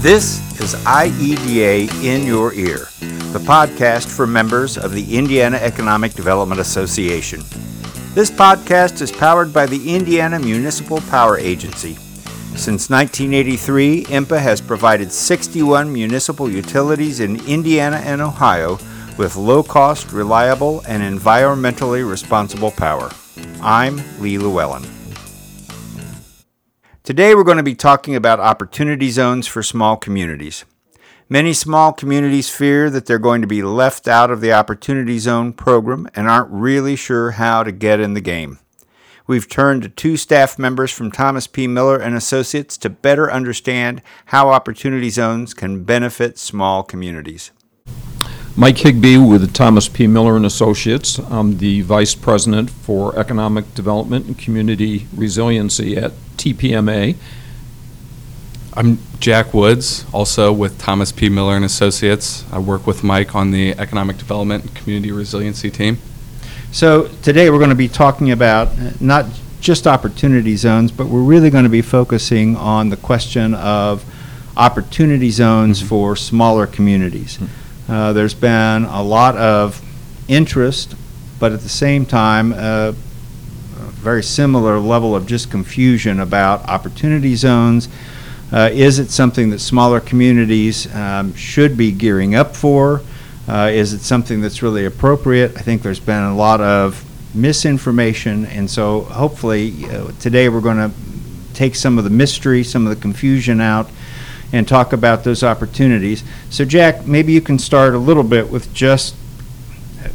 This is IEDA in Your Ear, the podcast for members of the Indiana Economic Development Association. This podcast is powered by the Indiana Municipal Power Agency. Since 1983, IMPA has provided 61 municipal utilities in Indiana and Ohio with low cost, reliable, and environmentally responsible power. I'm Lee Llewellyn. Today we're going to be talking about opportunity zones for small communities. Many small communities fear that they're going to be left out of the Opportunity Zone program and aren't really sure how to get in the game. We've turned to two staff members from Thomas P. Miller and Associates to better understand how opportunity zones can benefit small communities. Mike Higbee with Thomas P. Miller and Associates. I'm the Vice President for Economic Development and Community Resiliency at TPMA. I'm Jack Woods, also with Thomas P. Miller and Associates. I work with Mike on the Economic Development and Community Resiliency team. So today we're going to be talking about not just opportunity zones, but we're really going to be focusing on the question of opportunity zones Mhm. for smaller communities. Uh, there's been a lot of interest, but at the same time, uh, a very similar level of just confusion about opportunity zones. Uh, is it something that smaller communities um, should be gearing up for? Uh, is it something that's really appropriate? I think there's been a lot of misinformation, and so hopefully uh, today we're going to take some of the mystery, some of the confusion out, and talk about those opportunities. So, Jack, maybe you can start a little bit with just uh,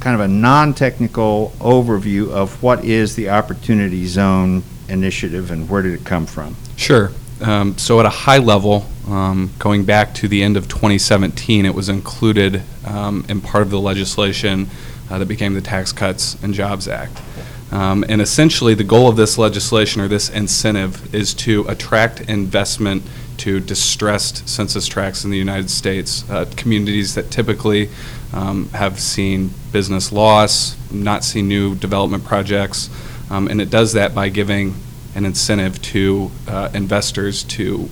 kind of a non-technical overview of what is the Opportunity Zone Initiative and where did it come from? Sure. Um, so, at a high level, um, going back to the end of 2017, it was included um, in part of the legislation uh, that became the Tax Cuts and Jobs Act. Um, and essentially, the goal of this legislation or this incentive is to attract investment to distressed census tracts in the United States, uh, communities that typically um, have seen business loss, not seen new development projects, um, and it does that by giving an incentive to uh, investors to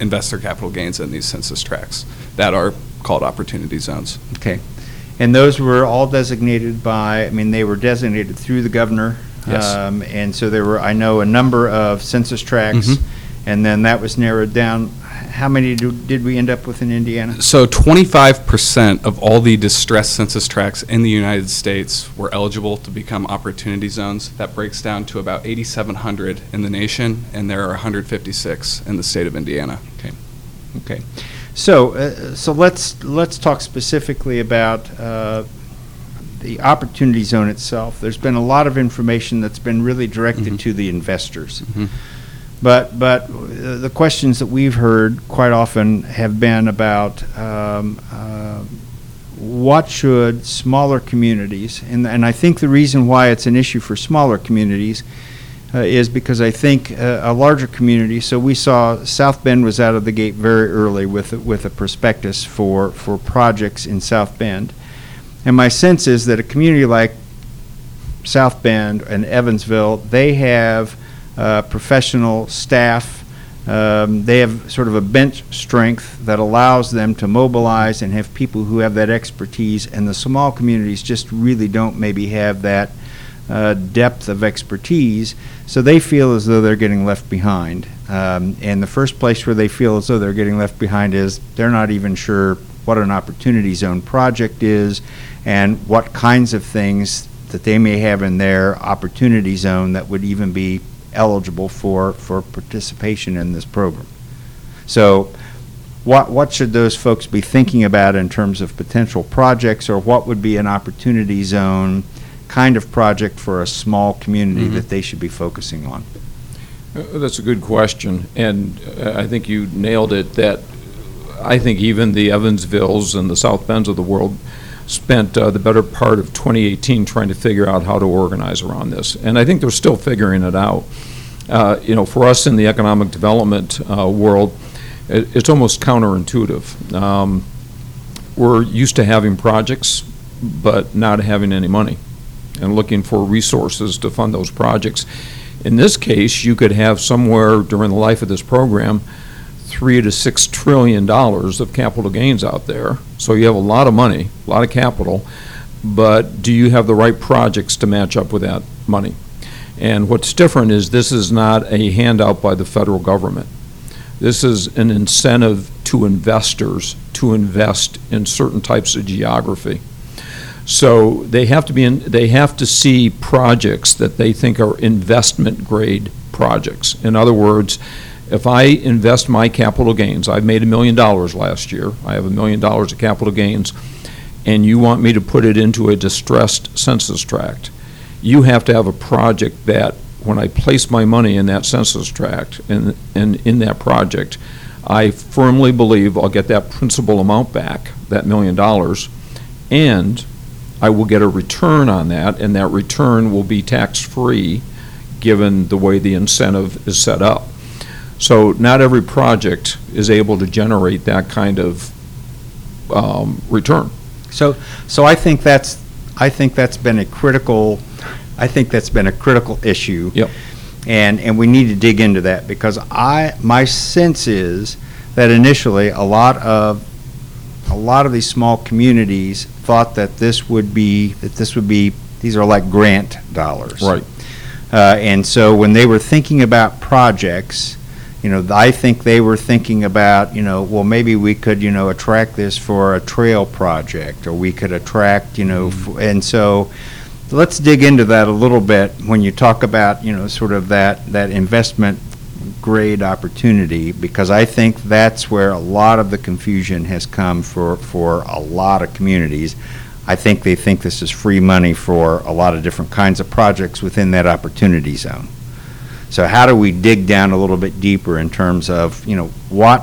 invest their capital gains in these census tracts that are called opportunity zones. Okay. And those were all designated by, I mean, they were designated through the governor. Yes. Um, And so there were, I know, a number of census tracts, Mhm. And then that was narrowed down. How many do- did we end up with in Indiana? So 25% of all the distressed census tracts in the United States were eligible to become opportunity zones. That breaks down to about 8,700 in the nation, and there are 156 in the state of Indiana. Okay. Okay. So, uh, so let's, let's talk specifically about uh, the Opportunity Zone itself. There's been a lot of information that's been really directed Mhm. to the investors. Mhm. But, but uh, the questions that we've heard quite often have been about um, uh, what should smaller communities, and, and I think the reason why it's an issue for smaller communities uh, is because I think uh, a larger community, so we saw South Bend was out of the gate very early with, with a prospectus for, for projects in South Bend. And my sense is that a community like South Bend and Evansville, they have uh, professional staff. Um, they have sort of a bench strength that allows them to mobilize and have people who have that expertise. And the small communities just really don't maybe have that uh, depth of expertise. So they feel as though they're getting left behind. Um, and the first place where they feel as though they're getting left behind is they're not even sure what an opportunity zone project is and what kinds of things that they may have in their opportunity zone that would even be eligible for, for participation in this program. So what, what should those folks be thinking about in terms of potential projects or what would be an opportunity zone kind of project for a small community Mhm. that they should be focusing on? Uh, That's a good question, and uh, I think you nailed it, that I think even the Evansvilles and the South Bends of the world spent uh, the better part of 2018 trying to figure out how to organize around this, and I think they're still figuring it out. Uh, You know, for us in the economic development uh, world, it- it's almost counterintuitive. Um, We're used to having projects, but not having any money, and looking for resources to fund those projects. In this case, you could have somewhere during the life of this program, three to six trillion dollars of capital gains out there. So you have a lot of money, a lot of capital, but do you have the right projects to match up with that money? And what's different is this is not a handout by the federal government. This is an incentive to investors to invest in certain types of geography. So they have to be in, they have to see projects that they think are investment grade projects. In other words, if I invest my capital gains, I've made a million dollars last year, I have a million dollars of capital gains, and you want me to put it into a distressed census tract, you have to have a project that, when I place my money in that census tract and, and in that project, I firmly believe I'll get that principal amount back, that million dollars, and I will get a return on that, and that return will be tax-free, given the way the incentive is set up. So not every project is able to generate that kind of um, return. So, so I think that's, I think that's been a critical, I think that's been a critical issue. Yep. And, and we need to dig into that, because I, my sense is that initially, a lot of, a lot of these small communities thought that this would be, that this would be, these are like grant dollars. Right. Uh, and so when they were thinking about projects, you know, I think they were thinking about, you know, well, maybe we could, you know, attract this for a trail project, or we could attract, you know, mm-hmm. f- and so let's dig into that a little bit when you talk about, you know, sort of that, that investment grade opportunity, because I think that's where a lot of the confusion has come for, for a lot of communities. I think they think this is free money for a lot of different kinds of projects within that opportunity zone. So how do we dig down a little bit deeper in terms of, you know, what,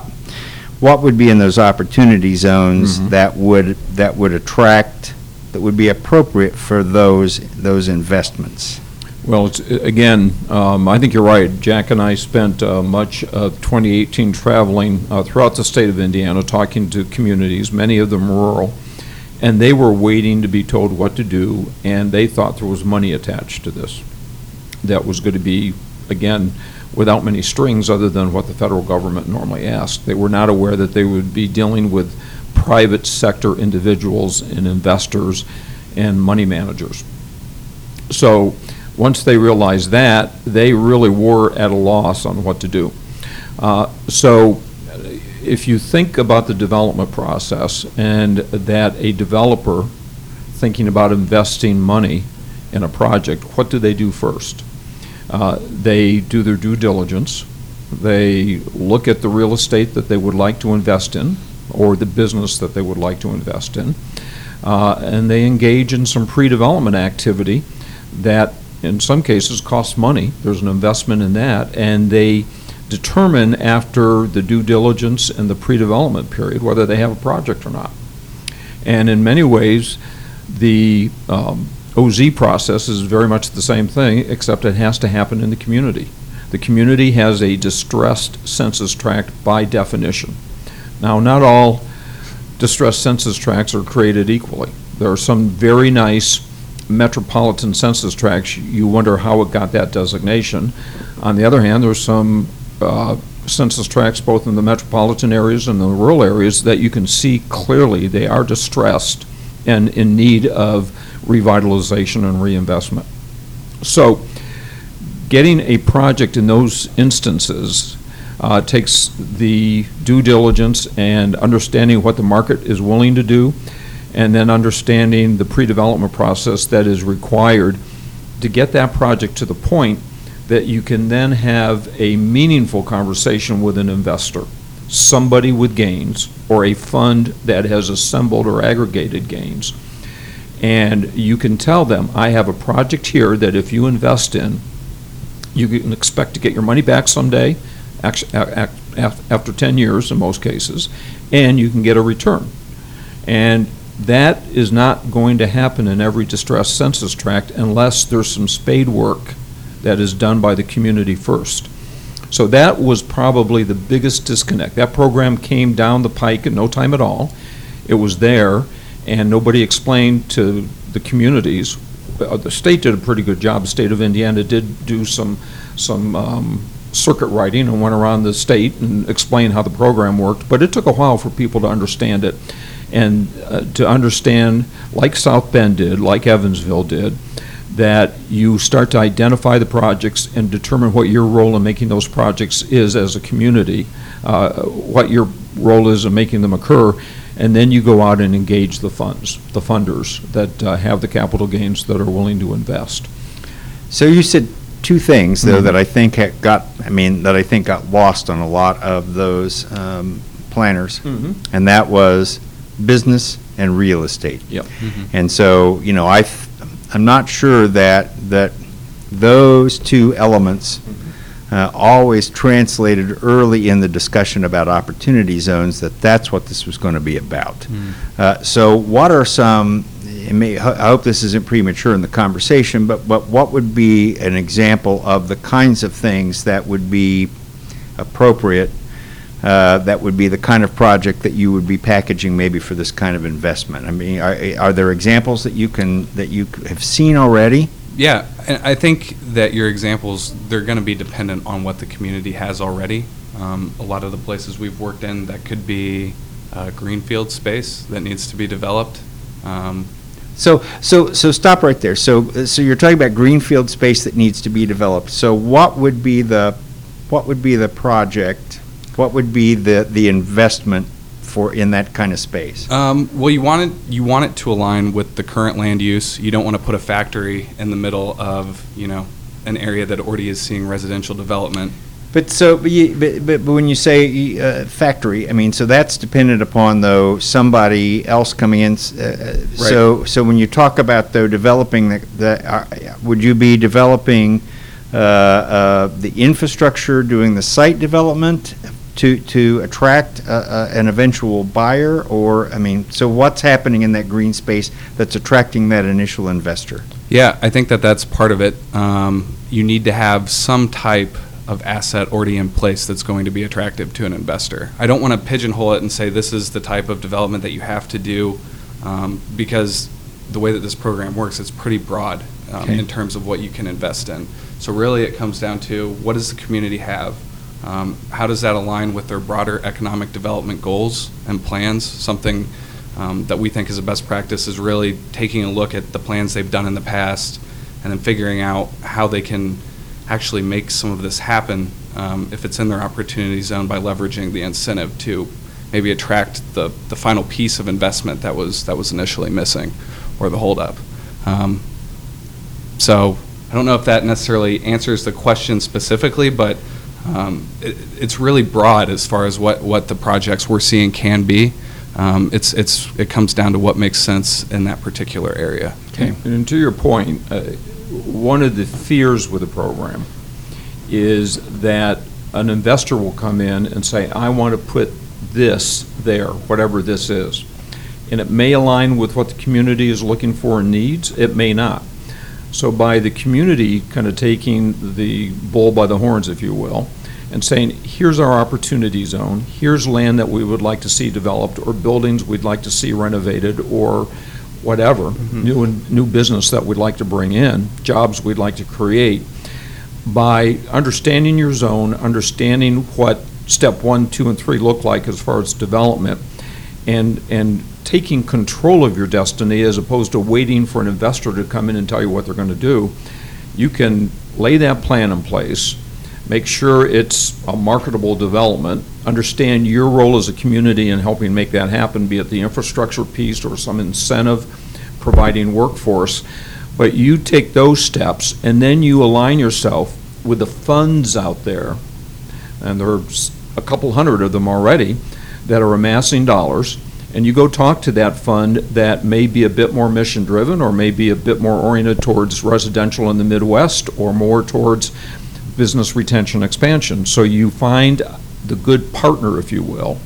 what would be in those opportunity zones Mhm. that would, that would attract, that would be appropriate for those, those investments? Well, it's, again, um, I think you're right. Jack and I spent uh, much of 2018 traveling uh, throughout the state of Indiana, talking to communities, many of them rural, and they were waiting to be told what to do, and they thought there was money attached to this. That was going to be, again, without many strings other than what the federal government normally asked. They were not aware that they would be dealing with private sector individuals and investors and money managers. So, once they realized that, they really were at a loss on what to do. Uh, So, if you think about the development process and that a developer thinking about investing money in a project, what do they do first? Uh, They do their due diligence. They look at the real estate that they would like to invest in, or the business that they would like to invest in, uh, and they engage in some pre-development activity that, in some cases, costs money. There's an investment in that, and they determine after the due diligence and the pre-development period whether they have a project or not. And in many ways, the um, OZ process is very much the same thing, except it has to happen in the community. The community has a distressed census tract by definition. Now, not all distressed census tracts are created equally. There are some very nice metropolitan census tracts, you wonder how it got that designation. On the other hand, there's some uh, census tracts, both in the metropolitan areas and the rural areas, that you can see clearly they are distressed and in need of revitalization and reinvestment. So, getting a project in those instances uh, takes the due diligence and understanding what the market is willing to do, and then understanding the pre-development process that is required to get that project to the point that you can then have a meaningful conversation with an investor, somebody with gains, or a fund that has assembled or aggregated gains. And you can tell them, I have a project here that if you invest in, you can expect to get your money back someday, after 10 years in most cases, and you can get a return. And that is not going to happen in every distressed census tract unless there's some spade work that is done by the community first. So that was probably the biggest disconnect. That program came down the pike in no time at all. It was there, and nobody explained to the communities. Uh, The state did a pretty good job. The state of Indiana did do some, some um, circuit riding and went around the state and explained how the program worked, but it took a while for people to understand it. And uh, to understand, like South Bend did, like Evansville did, that you start to identify the projects and determine what your role in making those projects is as a community, uh, what your role is in making them occur, and then you go out and engage the funds, the funders that uh, have the capital gains that are willing to invest. So you said two things, though, Mhm. that I think got, I mean, that I think got lost on a lot of those um, planners, and that was business and real estate. Yep. And so, you know, I, th- I'm not sure that, that those two elements uh, always translated early in the discussion about opportunity zones, that that's what this was going to be about. Uh, So what are some, may- I hope this isn't premature in the conversation, but, but what would be an example of the kinds of things that would be appropriate, uh, that would be the kind of project that you would be packaging maybe for this kind of investment? I mean, are, are there examples that you can, that you have seen already? Yeah, I think that your examples, they're going to be dependent on what the community has already. Um, a lot of the places we've worked in, that could be uh, greenfield space that needs to be developed. Um, So, so, so stop right there. So, so you're talking about greenfield space that needs to be developed. So what would be the, what would be the project? What would be the, the investment for, in that kind of space? Um, well, you want it, you want it to align with the current land use. You don't want to put a factory in the middle of, you know, an area that already is seeing residential development. But so, but, you, but, but when you say uh, factory, I mean, so that's dependent upon though somebody else coming in. s- Uh, So, so when you talk about though developing the, the uh, would you be developing uh, uh, the infrastructure, doing the site development to to attract uh, uh, an eventual buyer, or I mean, so what's happening in that green space that's attracting that initial investor? Yeah, I think that that's part of it. Um, you need to have some type of asset already in place that's going to be attractive to an investor. I don't want to pigeonhole it and say this is the type of development that you have to do, um, because the way that this program works, it's pretty broad um, Okay. in terms of what you can invest in. So really, it comes down to what does the community have? Um, how does that align with their broader economic development goals and plans? Something um, that we think is a best practice is really taking a look at the plans they've done in the past and then figuring out how they can actually make some of this happen um, if it's in their opportunity zone by leveraging the incentive to maybe attract the, the final piece of investment that was that was initially missing or the holdup. Um, so I don't know if that necessarily answers the question specifically, but um, it, it's really broad as far as what, what the projects we're seeing can be. Um, it's, it's, it comes down to what makes sense in that particular area. Okay, and to your point, uh, one of the fears with the program is that an investor will come in and say, I want to put this there, whatever this is. And it may align with what the community is looking for and needs, it may not. So by the community kind of taking the bull by the horns, if you will, and saying, here's our opportunity zone, here's land that we would like to see developed, or buildings we'd like to see renovated, or whatever, mm-hmm. new, new business that we'd like to bring in, jobs we'd like to create. By understanding your zone, understanding what step one, two, and three look like as far as development, and, and taking control of your destiny as opposed to waiting for an investor to come in and tell you what they're going to do, you can lay that plan in place, make sure it's a marketable development, understand your role as a community in helping make that happen, be it the infrastructure piece or some incentive providing workforce. But you take those steps, and then you align yourself with the funds out there, and there's a couple hundred of them already, that are amassing dollars, and you go talk to that fund that may be a bit more mission-driven, or may be a bit more oriented towards residential in the Midwest, or more towards business retention expansion. So you find the good partner, if you will,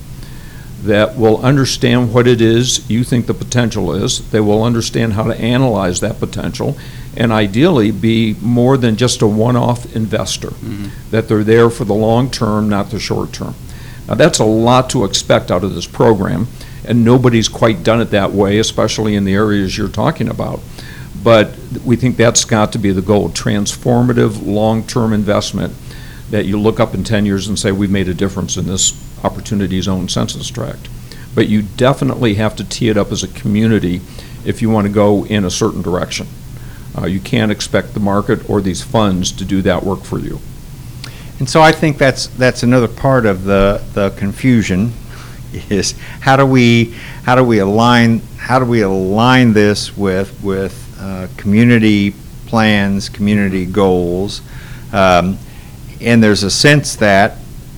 that will understand what it is you think the potential is. They will understand how to analyze that potential, and ideally be more than just a one-off investor. Mm-hmm. That they're there for the long term, not the short term. Now, that's a lot to expect out of this program, and nobody's quite done it that way, especially in the areas you're talking about. But we think that's got to be the goal, transformative, long-term investment that you look up in 10 years and say, we've made a difference in this opportunity zone census tract. But you definitely have to tee it up as a community if you want to go in a certain direction. Uh, You can't expect the market or these funds to do that work for you. And so I think that's, that's another part of the, the confusion, is how do we, how do we align, how do we align this with, with uh, community plans, community goals? Um, And there's a sense that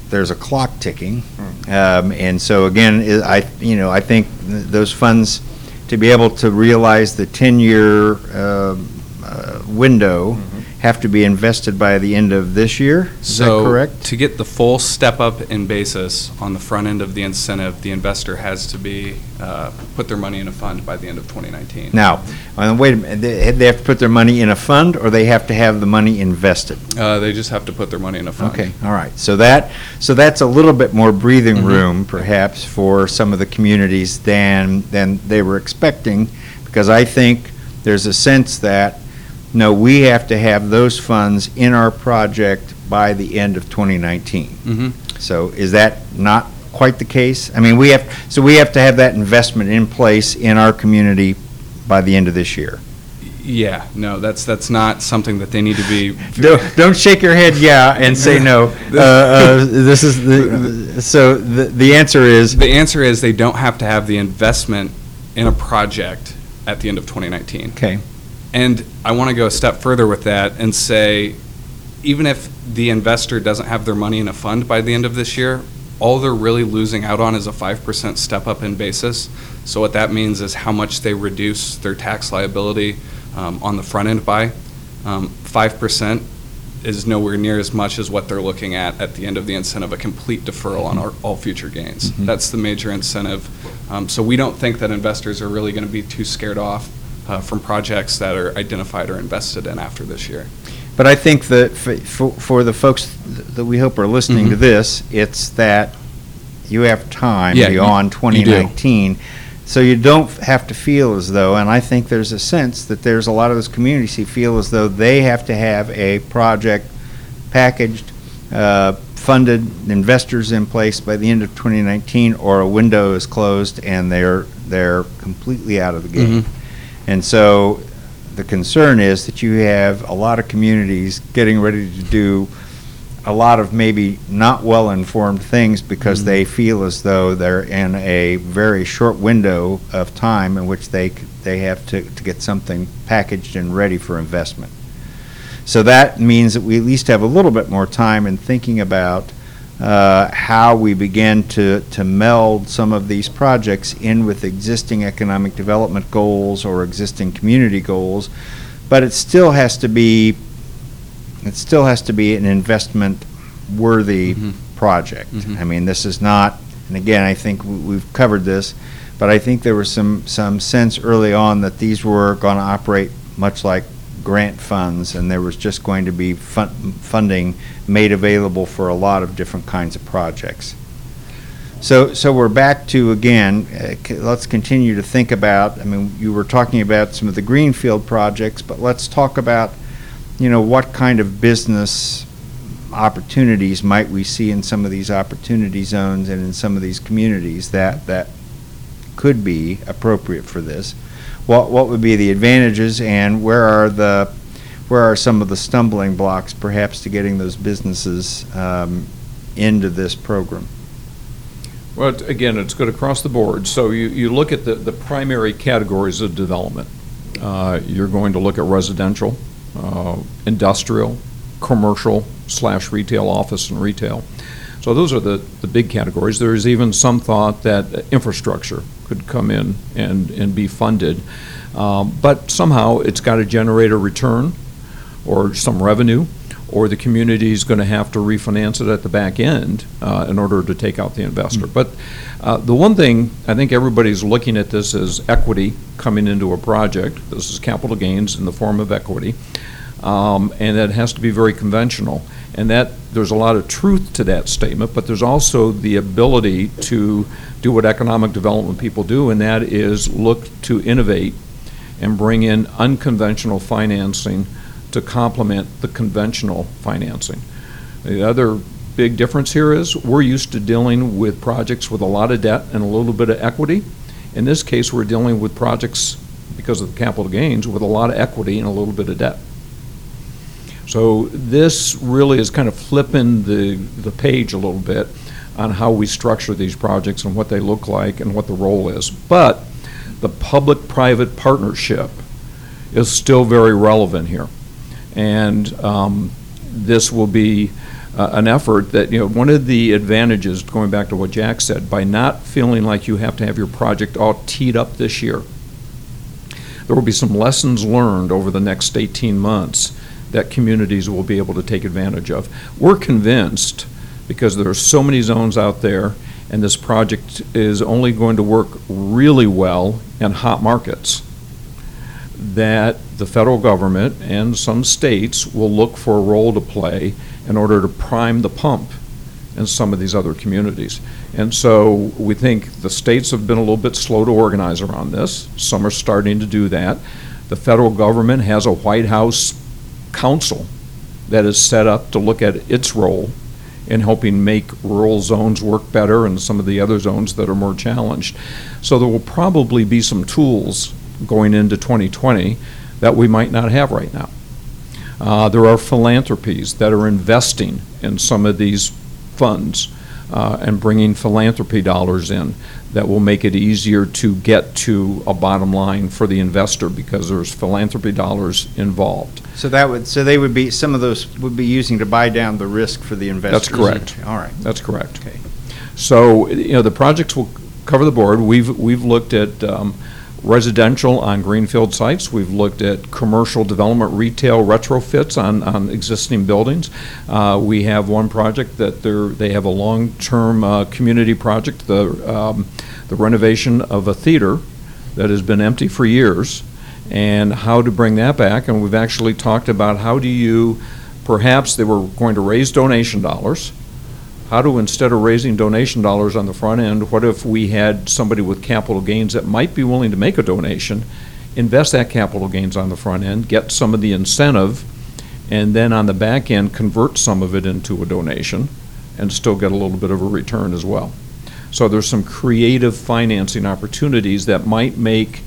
there's a clock ticking. Um, And so again, i- you know, I think th- those funds, to be able to realize the 10-year um, uh, window, have to be invested by the end of this year? Is that correct? to get the full step up in basis on the front end of the incentive, the investor has to be, uh, put their money in a fund by the end of 2019. Now, uh, wait a minute, they they have to put their money in a fund, or they have to have the money invested? Uh, They just have to put their money in a fund. Okay, all right. So that, so that's a little bit more breathing Mhm. room, perhaps, for some of the communities than, than they were expecting, because I think there's a sense that, no, we have to have those funds in our project by the end of 2019. Mhm. So is that not quite the case? I mean, we have, so we have to have that investment in place in our community by the end of this year? Yeah, no, that's, that's not something that they need to be. Don't, don't shake your head, yeah, and say no. Uh, uh, This is the, so the, the answer is, The answer is they don't have to have the investment in a project at the end of 2019. okay, And I want to go a step further with that and say, even if the investor doesn't have their money in a fund by the end of this year, all they're really losing out on is a 5% step up in basis. So what that means is how much they reduce their tax liability um, on the front end by. Um, 5% is nowhere near as much as what they're looking at at the end of the incentive, a complete deferral on our, all future gains. Mhm. That's the major incentive. Um, So we don't think that investors are really going to be too scared off uh, from projects that are identified or invested in after this year. but I think that for, for the folks that we hope are listening to Mhm. this, it's that you have time Yeah, you- beyond you do. 2019. So you don't have to feel as though, and I think there's a sense that there's a lot of those communities who feel as though they have to have a project packaged, uh, funded, investors in place by the end of 2019, or a window is closed and they're, they're completely out of the game. Mhm. And so the concern is that you have a lot of communities getting ready to do a lot of maybe not well-informed things because Mhm. they feel as though they're in a very short window of time in which they, they have to, to get something packaged and ready for investment. So that means that we at least have a little bit more time in thinking about uh, how we begin to, to meld some of these projects in with existing economic development goals or existing community goals. But it still has to be, it still has to be an investment-worthy Mhm. project. Mhm. I mean, this is not, and again, I think we- we've covered this, but I think there was some, some sense early on that these were going to operate much like grant funds, and there was just going to be fun- funding made available for a lot of different kinds of projects. So, so we're back to, again, uh, c- let's continue to think about, I mean, you were talking about some of the greenfield projects, but let's talk about, you know, what kind of business opportunities might we see in some of these opportunity zones and in some of these communities that, that could be appropriate for this? What, what would be the advantages and where are the, where are some of the stumbling blocks perhaps to getting those businesses um, into this program? Well, again, it's good across the board. So you, you look at the, the primary categories of development. Uh, You're going to look at residential, uh, industrial, commercial slash retail, office and retail. So those are the, the big categories. There is even some thought that infrastructure could come in and, and be funded. Um, But somehow, it's got to generate a return or some revenue, or the community is going to have to refinance it at the back end uh, in order to take out the investor. But uh, the one thing, I think everybody's looking at this as equity coming into a project. This is capital gains in the form of equity. Um, And that has to be very conventional. And that, there's a lot of truth to that statement, but there's also the ability to do what economic development people do, and that is look to innovate and bring in unconventional financing to complement the conventional financing. The other big difference here is we're used to dealing with projects with a lot of debt and a little bit of equity. In this case, we're dealing with projects, because of the capital gains, with a lot of equity and a little bit of debt. So this really is kind of flipping the, the page a little bit on how we structure these projects and what they look like and what the role is. But the public-private partnership is still very relevant here. And um, this will be uh, an effort that, you know, one of the advantages, going back to what Jack said, by not feeling like you have to have your project all teed up this year, there will be some lessons learned over the next 18 months that communities will be able to take advantage of. We're convinced, because there are so many zones out there, and this project is only going to work really well in hot markets, that the federal government and some states will look for a role to play in order to prime the pump in some of these other communities. And so we think the states have been a little bit slow to organize around this. Some are starting to do that. The federal government has a White House council that is set up to look at its role in helping make rural zones work better and some of the other zones that are more challenged. So there will probably be some tools going into 2020 that we might not have right now. Uh, there are philanthropies that are investing in some of these funds uh, and bringing philanthropy dollars in that will make it easier to get to a bottom line for the investor because there's philanthropy dollars involved. So that would, so they would be, some of those would be using to buy down the risk for the investor. That's correct. All right. That's correct. Okay. So, you know, the projects will cover the board. We've, we've looked at um, residential on greenfield sites. We've looked at commercial development, retail retrofits on, on existing buildings. Uh, We have one project that they have a long-term uh, community project, the, um, the renovation of a theater that has been empty for years, and how to bring that back. And we've actually talked about how do you, perhaps they were going to raise donation dollars, how do, instead of raising donation dollars on the front end, what if we had somebody with capital gains that might be willing to make a donation, invest that capital gains on the front end, get some of the incentive, and then on the back end, convert some of it into a donation, and still get a little bit of a return as well. So there's some creative financing opportunities that might make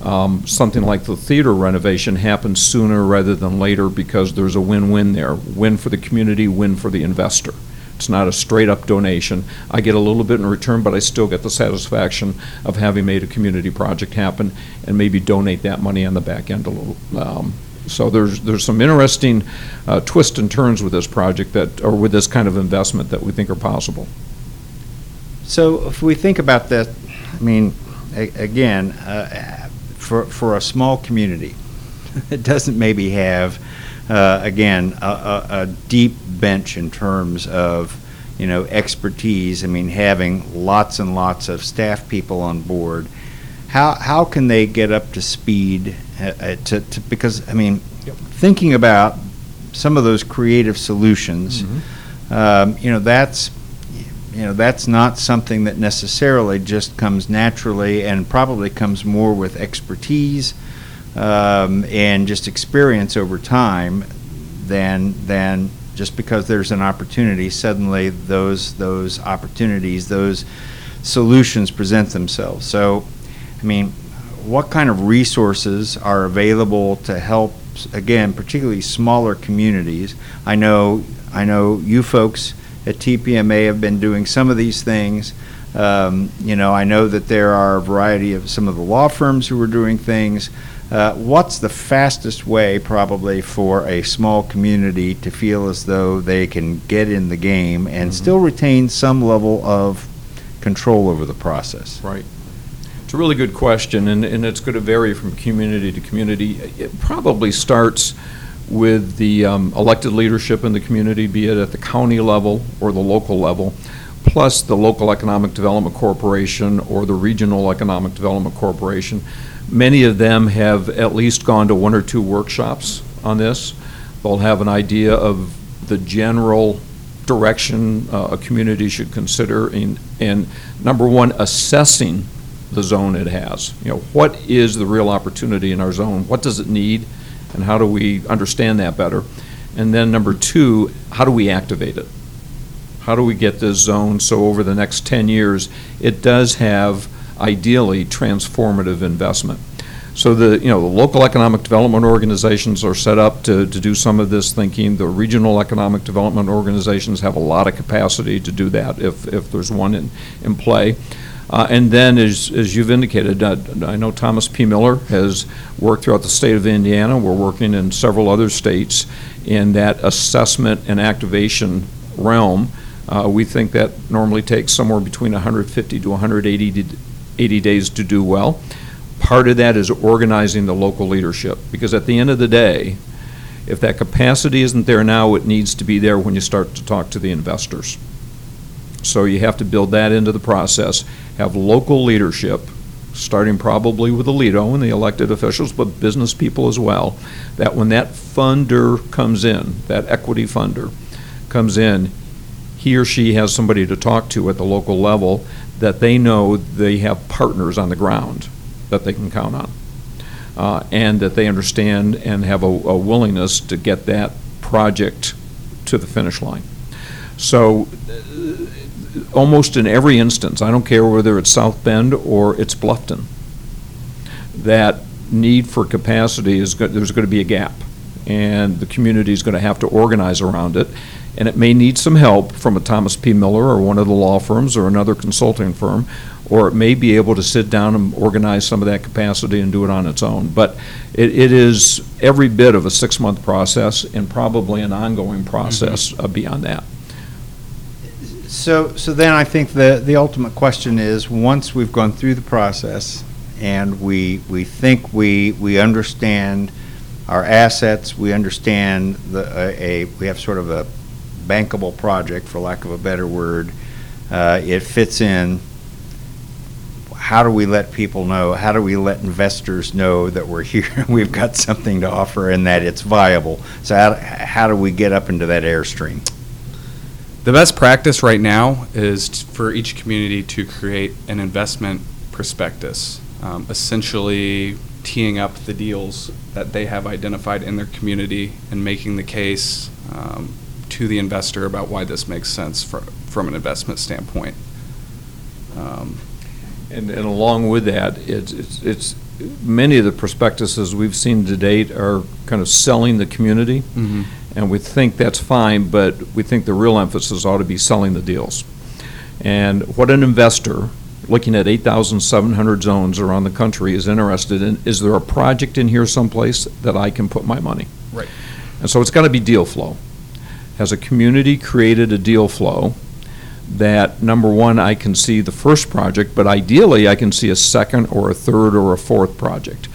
um, something like the theater renovation happen sooner rather than later because there's a win-win there. Win for the community, win for the investor. It's not a straight-up donation. I get a little bit in return, but I still get the satisfaction of having made a community project happen and maybe donate that money on the back end a little. Um, So there's, there's some interesting uh, twists and turns with this project that, or with this kind of investment that we think are possible. So if we think about that, I mean, a- again, uh, for, for a small community, it doesn't maybe have, uh, again, a, a, a deep bench in terms of, you know, expertise. I mean, having lots and lots of staff people on board. How, how can they get up to speed uh, uh, to, to, because, I mean, thinking about some of those creative solutions, um, you know, that's, you know, that's not something that necessarily just comes naturally and probably comes more with expertise um, and just experience over time than, than just because there's an opportunity, suddenly those, those opportunities, those solutions present themselves. So, I mean, what kind of resources are available to help, again, particularly smaller communities? I know, I know you folks at TPMA have been doing some of these things. Um, You know, I know that there are a variety of some of the law firms who are doing things. Uh, What's the fastest way, probably, for a small community to feel as though they can get in the game and still retain some level of control over the process? Right. It's a really good question, and, and it's going to vary from community to community. It probably starts with the um, elected leadership in the community, be it at the county level or the local level, plus the local economic development corporation or the regional economic development corporation. Many of them have at least gone to one or two workshops on this. They'll have an idea of the general direction uh, a community should consider in, and number one, assessing the zone it has. You know, what is the real opportunity in our zone? What does it need? And how do we understand that better? And then number two, how do we activate it? How do we get this zone so over the next 10 years, it does have ideally transformative investment? So the, you know, the local economic development organizations are set up to, to do some of this thinking. The regional economic development organizations have a lot of capacity to do that if, if there's one in, in play. Uh, and then, as, as you've indicated, uh, I know Thomas P. Miller has worked throughout the state of Indiana. We're working in several other states in that assessment and activation realm. Uh, we think that normally takes somewhere between 150 to 180 to 80 days to do well. Part of that is organizing the local leadership, because at the end of the day, if that capacity isn't there now, it needs to be there when you start to talk to the investors. So you have to build that into the process, have local leadership, starting probably with Alito and the elected officials, but business people as well, that when that funder comes in, that equity funder comes in, he or she has somebody to talk to at the local level that they know they have partners on the ground that they can count on. Uh, and that they understand and have a, a willingness to get that project to the finish line. So, uh, almost in every instance, I don't care whether it's South Bend or it's Bluffton, that need for capacity is, go- there's going to be a gap. And the community is going to have to organize around it. And it may need some help from a Thomas P. Miller or one of the law firms or another consulting firm, or it may be able to sit down and organize some of that capacity and do it on its own. But it, it is every bit of a six-month process and probably an ongoing process uh, beyond that. So, so then I think the, the ultimate question is, once we've gone through the process and we, we think we, we understand our assets, we understand the, a, a- we have sort of a bankable project, for lack of a better word, uh, it fits in, how do we let people know, how do we let investors know that we're here, we've got something to offer and that it's viable? So how, how do we get up into that airstream? The best practice right now is t- for each community to create an investment prospectus, um, essentially teeing up the deals that they have identified in their community and making the case um, to the investor about why this makes sense fr- from an investment standpoint. Um, And, and along with that, it's, it's, it's, many of the prospectuses we've seen to date are kind of selling the community. And we think that's fine, but we think the real emphasis ought to be selling the deals. And what an investor, looking at 8,700 zones around the country, is interested in, is there a project in here someplace that I can put my money? Right. And so it's got to be deal flow. Has a community created a deal flow that, number one, I can see the first project, but ideally, I can see a second or a third or a fourth project.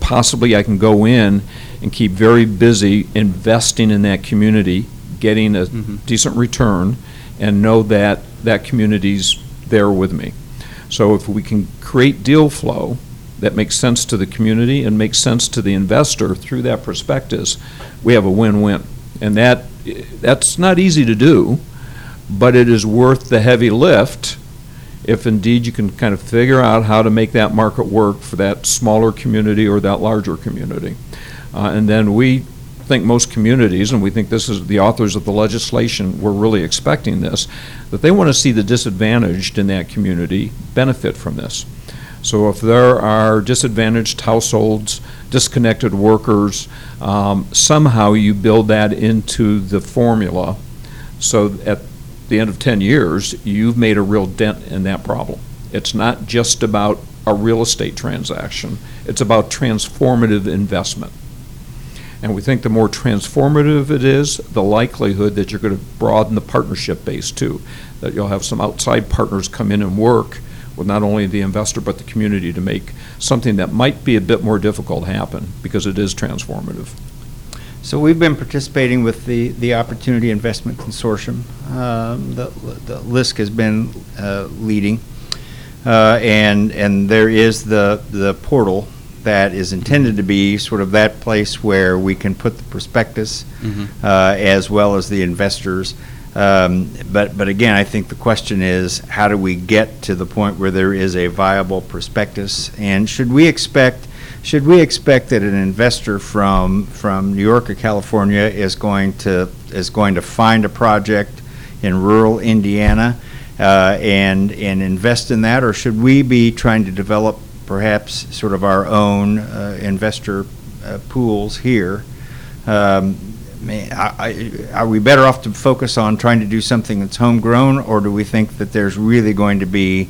Possibly, I can go in and keep very busy investing in that community, getting a Mhm. decent return, and know that that community's there with me. So if we can create deal flow that makes sense to the community and makes sense to the investor through that prospectus, we have a win-win. And that, that's not easy to do, but it is worth the heavy lift if indeed you can kind of figure out how to make that market work for that smaller community or that larger community. Uh, and then we think most communities, and we think this is the authors of the legislation, we're really expecting this, that they want to see the disadvantaged in that community benefit from this. So if there are disadvantaged households, disconnected workers, um, somehow you build that into the formula so at the end of 10 years, you've made a real dent in that problem. It's not just about a real estate transaction, it's about transformative investment. And we think the more transformative it is, the likelihood that you're going to broaden the partnership base too. That you'll have some outside partners come in and work with not only the investor but the community to make something that might be a bit more difficult happen because it is transformative. So we've been participating with the, the Opportunity Investment Consortium. Um, The the LISC has been uh, leading. Uh, And, and there is the, the portal that is intended to be sort of that place where we can put the prospectus Mhm. uh, as well as the investors. Um, But, but again, I think the question is, how do we get to the point where there is a viable prospectus? And should we expect should we expect that an investor from, from New York or California is going to, is going to find a project in rural Indiana uh, and, and invest in that? Or should we be trying to develop perhaps sort of our own uh, investor uh, pools here? Um, may- I- I- Are we better off to focus on trying to do something that's homegrown, or do we think that there's really going to be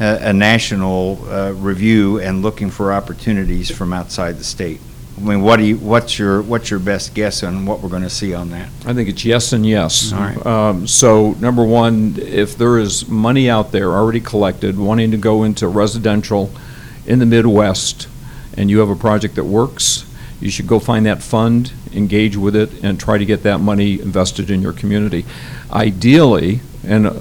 a, a national uh, review and looking for opportunities from outside the state? I mean, what do you, what's your, what's your best guess on what we're going to see on that? I think it's yes and yes. All right. Um, So, number one, if there is money out there already collected, wanting to go into residential in the Midwest, and you have a project that works, you should go find that fund, engage with it, and try to get that money invested in your community. Ideally, and uh,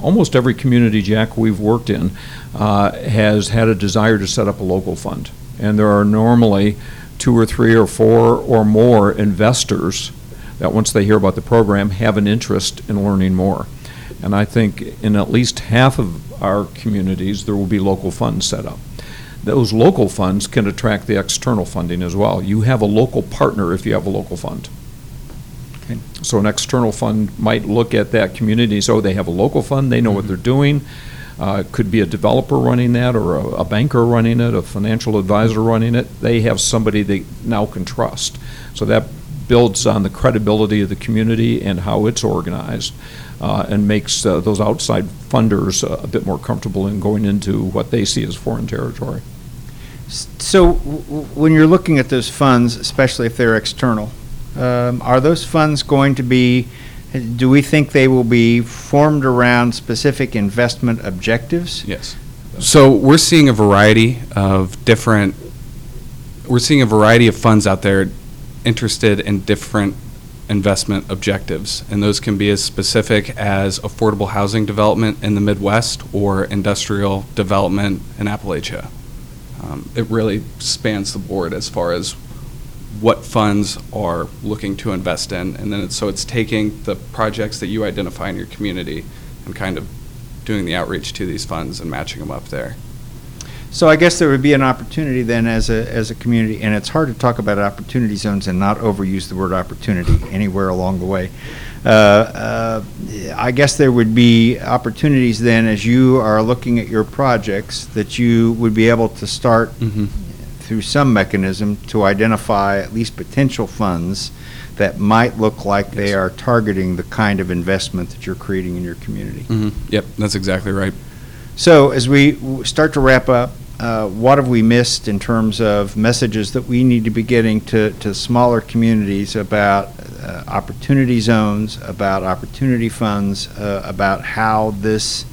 almost every community, Jack, we've worked in, uh, has had a desire to set up a local fund. And there are normally two or three or four or more investors that once they hear about the program, have an interest in learning more. And I think in at least half of our communities, there will be local funds set up. Those local funds can attract the external funding as well. You have a local partner if you have a local fund. Okay. So an external fund might look at that community, so they have a local fund, they know what they're doing. Uh, It could be a developer running that, or a a banker running it, a financial advisor running it. They have somebody they now can trust. So that builds on the credibility of the community and how it's organized, uh, and makes uh, those outside funders uh, a bit more comfortable in going into what they see as foreign territory. So w- w- when you're looking at those funds, especially if they're external, um, are those funds going to be, do we think they will be formed around specific investment objectives? Yes. So we're seeing a variety of different, we're seeing a variety of funds out there interested in different investment objectives. And those can be as specific as affordable housing development in the Midwest or industrial development in Appalachia. Um, It really spans the board as far as what funds are looking to invest in. And then it's, so it's taking the projects that you identify in your community and kind of doing the outreach to these funds and matching them up there. So I guess there would be an opportunity then as a, as a community, and it's hard to talk about opportunity zones and not overuse the word opportunity anywhere along the way. Uh, uh, I guess there would be opportunities then, as you are looking at your projects, that you would be able to start Mm-hmm. through some mechanism to identify at least potential funds that might look like they are targeting the kind of investment that you're creating in your community. hmm Yep, that's exactly right. So as we w- start to wrap up, uh, what have we missed in terms of messages that we need to be getting to, to smaller communities about uh, opportunity zones, about opportunity funds, uh, about how this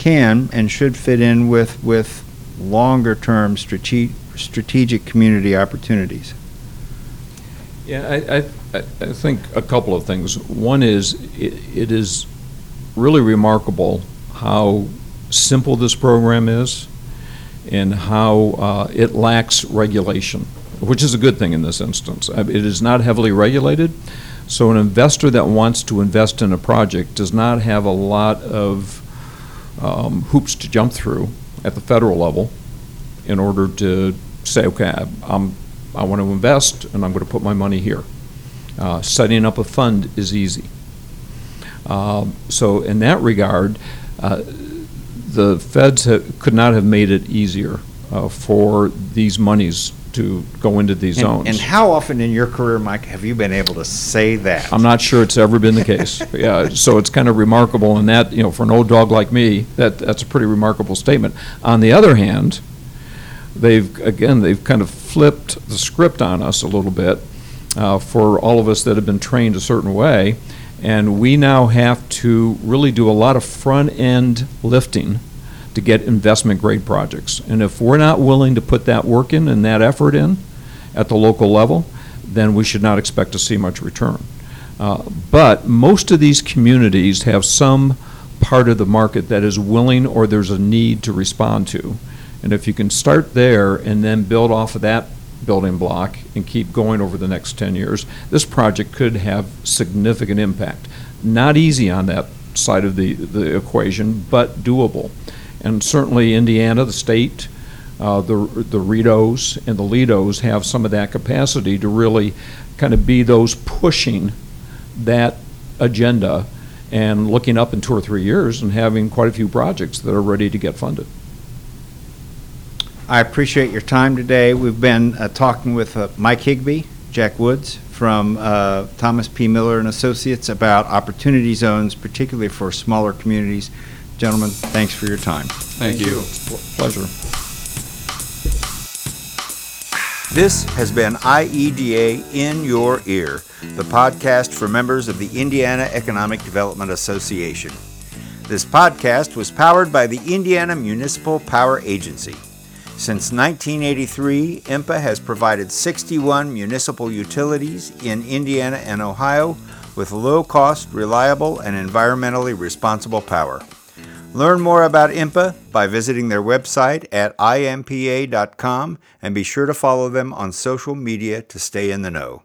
can and should fit in with, with longer-term strate- strategic community opportunities? Yeah, I, I, I I think a couple of things. One is, it, it is really remarkable how simple this program is and how uh, it lacks regulation, which is a good thing in this instance. It is not heavily regulated, so an investor that wants to invest in a project does not have a lot of um, hoops to jump through at the federal level in order to say, okay, I'm, I want to invest and I'm going to put my money here. Uh, Setting up a fund is easy. Um, So in that regard, uh, the feds ha- could not have made it easier uh, for these monies to go into these And- zones. And how often in your career, Mike, have you been able to say that? I'm not sure it's ever been the case. Yeah, so it's kind of remarkable in that, you know, for an old dog like me, that, that's a pretty remarkable statement. On the other hand, they've, again, they've kind of flipped the script on us a little bit uh, for all of us that have been trained a certain way, and we now have to really do a lot of front-end lifting to get investment-grade projects. And if we're not willing to put that work in and that effort in at the local level, then we should not expect to see much return. Uh, But most of these communities have some part of the market that is willing or there's a need to respond to. And if you can start there and then build off of that building block and keep going over the next 10 years, this project could have significant impact. Not easy on that side of the, the equation, but doable. And certainly Indiana, the state, uh, the the REDOs and the LEDOs have some of that capacity to really kind of be those pushing that agenda and looking up in two or three years and having quite a few projects that are ready to get funded. I appreciate your time today. We've been uh, talking with uh, Mike Higby, Jack Woods from uh, Thomas P. Miller and Associates about opportunity zones, particularly for smaller communities. Gentlemen, thanks for your time. Thank you. Pleasure. This has been IEDA In Your Ear, the podcast for members of the Indiana Economic Development Association. This podcast was powered by the Indiana Municipal Power Agency. Since 1983, IMPA has provided 61 municipal utilities in Indiana and Ohio with low cost, reliable, and environmentally responsible power. Learn more about IMPA by visiting their website at impa.com and be sure to follow them on social media to stay in the know.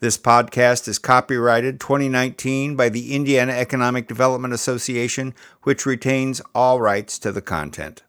This podcast is copyrighted 2019 by the Indiana Economic Development Association, which retains all rights to the content.